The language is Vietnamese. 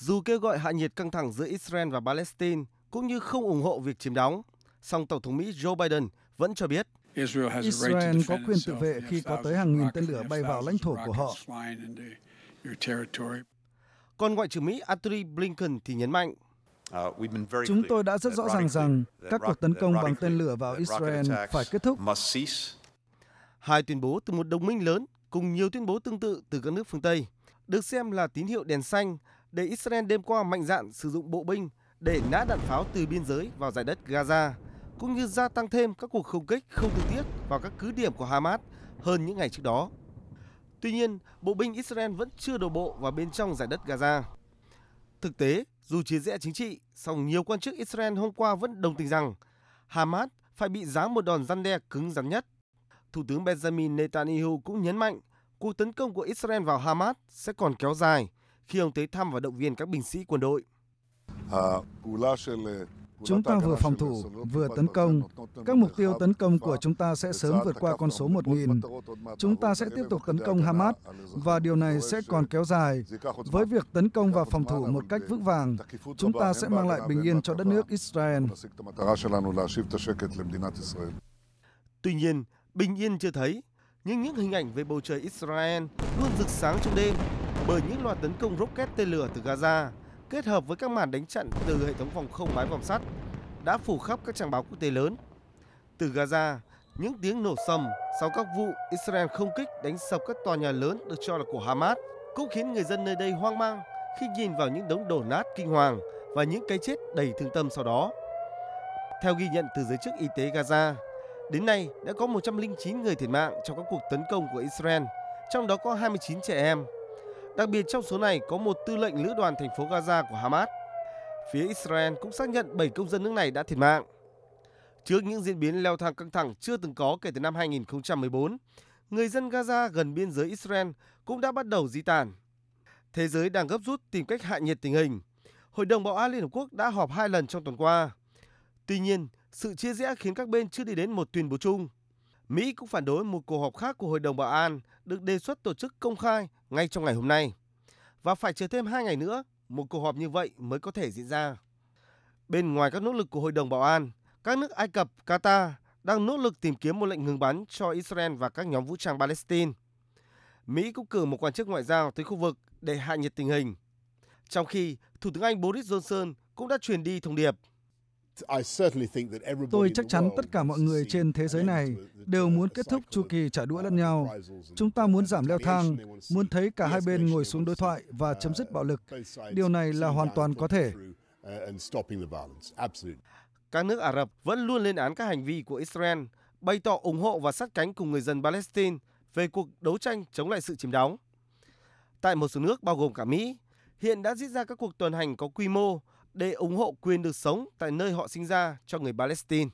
Dù kêu gọi hạ nhiệt căng thẳng giữa Israel và Palestine cũng như không ủng hộ việc chiếm đóng, song Tổng thống Mỹ Joe Biden vẫn cho biết Israel có quyền tự vệ khi có tới hàng nghìn tên lửa bay vào lãnh thổ của họ. Còn Ngoại trưởng Mỹ Antony Blinken thì nhấn mạnh Chúng tôi đã rất rõ ràng rằng các cuộc tấn công bằng tên lửa vào Israel phải kết thúc. Hai tuyên bố từ một đồng minh lớn cùng nhiều tuyên bố tương tự từ các nước phương Tây được xem là tín hiệu đèn xanh để Israel đêm qua mạnh dạn sử dụng bộ binh để nã đạn pháo từ biên giới vào giải đất Gaza, cũng như gia tăng thêm các cuộc không kích không thương tiếc vào các cứ điểm của Hamas hơn những ngày trước đó. Tuy nhiên, bộ binh Israel vẫn chưa đổ bộ vào bên trong giải đất Gaza. Thực tế, dù chia rẽ chính trị, song nhiều quan chức Israel hôm qua vẫn đồng tình rằng Hamas phải bị giáng một đòn răn đe cứng rắn nhất. Thủ tướng Benjamin Netanyahu cũng nhấn mạnh cuộc tấn công của Israel vào Hamas sẽ còn kéo dài khi ông tới thăm và động viên các binh sĩ quân đội. Chúng ta vừa phòng thủ, vừa tấn công. Các mục tiêu tấn công của chúng ta sẽ sớm vượt qua con số 1.000. Chúng ta sẽ tiếp tục tấn công Hamas và điều này sẽ còn kéo dài. Với việc tấn công và phòng thủ một cách vững vàng, chúng ta sẽ mang lại bình yên cho đất nước Israel. Tuy nhiên, bình yên chưa thấy, nhưng những hình ảnh về bầu trời Israel luôn rực sáng trong đêm bởi những loạt tấn công rocket tên lửa từ Gaza kết hợp với các màn đánh chặn từ hệ thống phòng không mái vòm sắt đã phủ khắp các trang báo quốc tế lớn. Từ Gaza, những tiếng nổ sầm sau các vụ Israel không kích đánh sập các tòa nhà lớn được cho là của Hamas cũng khiến người dân nơi đây hoang mang khi nhìn vào những đống đổ nát kinh hoàng và những cái chết đầy thương tâm sau đó. Theo ghi nhận từ giới chức y tế Gaza, đến nay đã có 109 người thiệt mạng trong các cuộc tấn công của Israel, trong đó có 29 trẻ em. Đặc biệt trong số này có một tư lệnh lữ đoàn thành phố Gaza của Hamas. Phía Israel cũng xác nhận 7 công dân nước này đã thiệt mạng. Trước những diễn biến leo thang căng thẳng chưa từng có kể từ năm 2014, người dân Gaza gần biên giới Israel cũng đã bắt đầu di tản. Thế giới đang gấp rút tìm cách hạ nhiệt tình hình. Hội đồng Bảo an Liên Hợp Quốc đã họp hai lần trong tuần qua. Tuy nhiên, sự chia rẽ khiến các bên chưa đi đến một tuyên bố chung. Mỹ cũng phản đối một cuộc họp khác của Hội đồng Bảo an được đề xuất tổ chức công khai ngay trong ngày hôm nay. Và phải chờ thêm hai ngày nữa, một cuộc họp như vậy mới có thể diễn ra. Bên ngoài các nỗ lực của Hội đồng Bảo an, các nước Ai Cập, Qatar đang nỗ lực tìm kiếm một lệnh ngừng bắn cho Israel và các nhóm vũ trang Palestine. Mỹ cũng cử một quan chức ngoại giao tới khu vực để hạ nhiệt tình hình. Trong khi Thủ tướng Anh Boris Johnson cũng đã truyền đi thông điệp Tôi chắc chắn tất cả mọi người trên thế giới này đều muốn kết thúc chu kỳ trả đũa lẫn nhau. Chúng ta muốn giảm leo thang, muốn thấy cả hai bên ngồi xuống đối thoại và chấm dứt bạo lực. Điều này là hoàn toàn có thể. Các nước Ả Rập vẫn luôn lên án các hành vi của Israel, bày tỏ ủng hộ và sát cánh cùng người dân Palestine về cuộc đấu tranh chống lại sự chiếm đóng. Tại một số nước bao gồm cả Mỹ, hiện đã diễn ra các cuộc tuần hành có quy mô để ủng hộ quyền được sống tại nơi họ sinh ra cho người Palestine.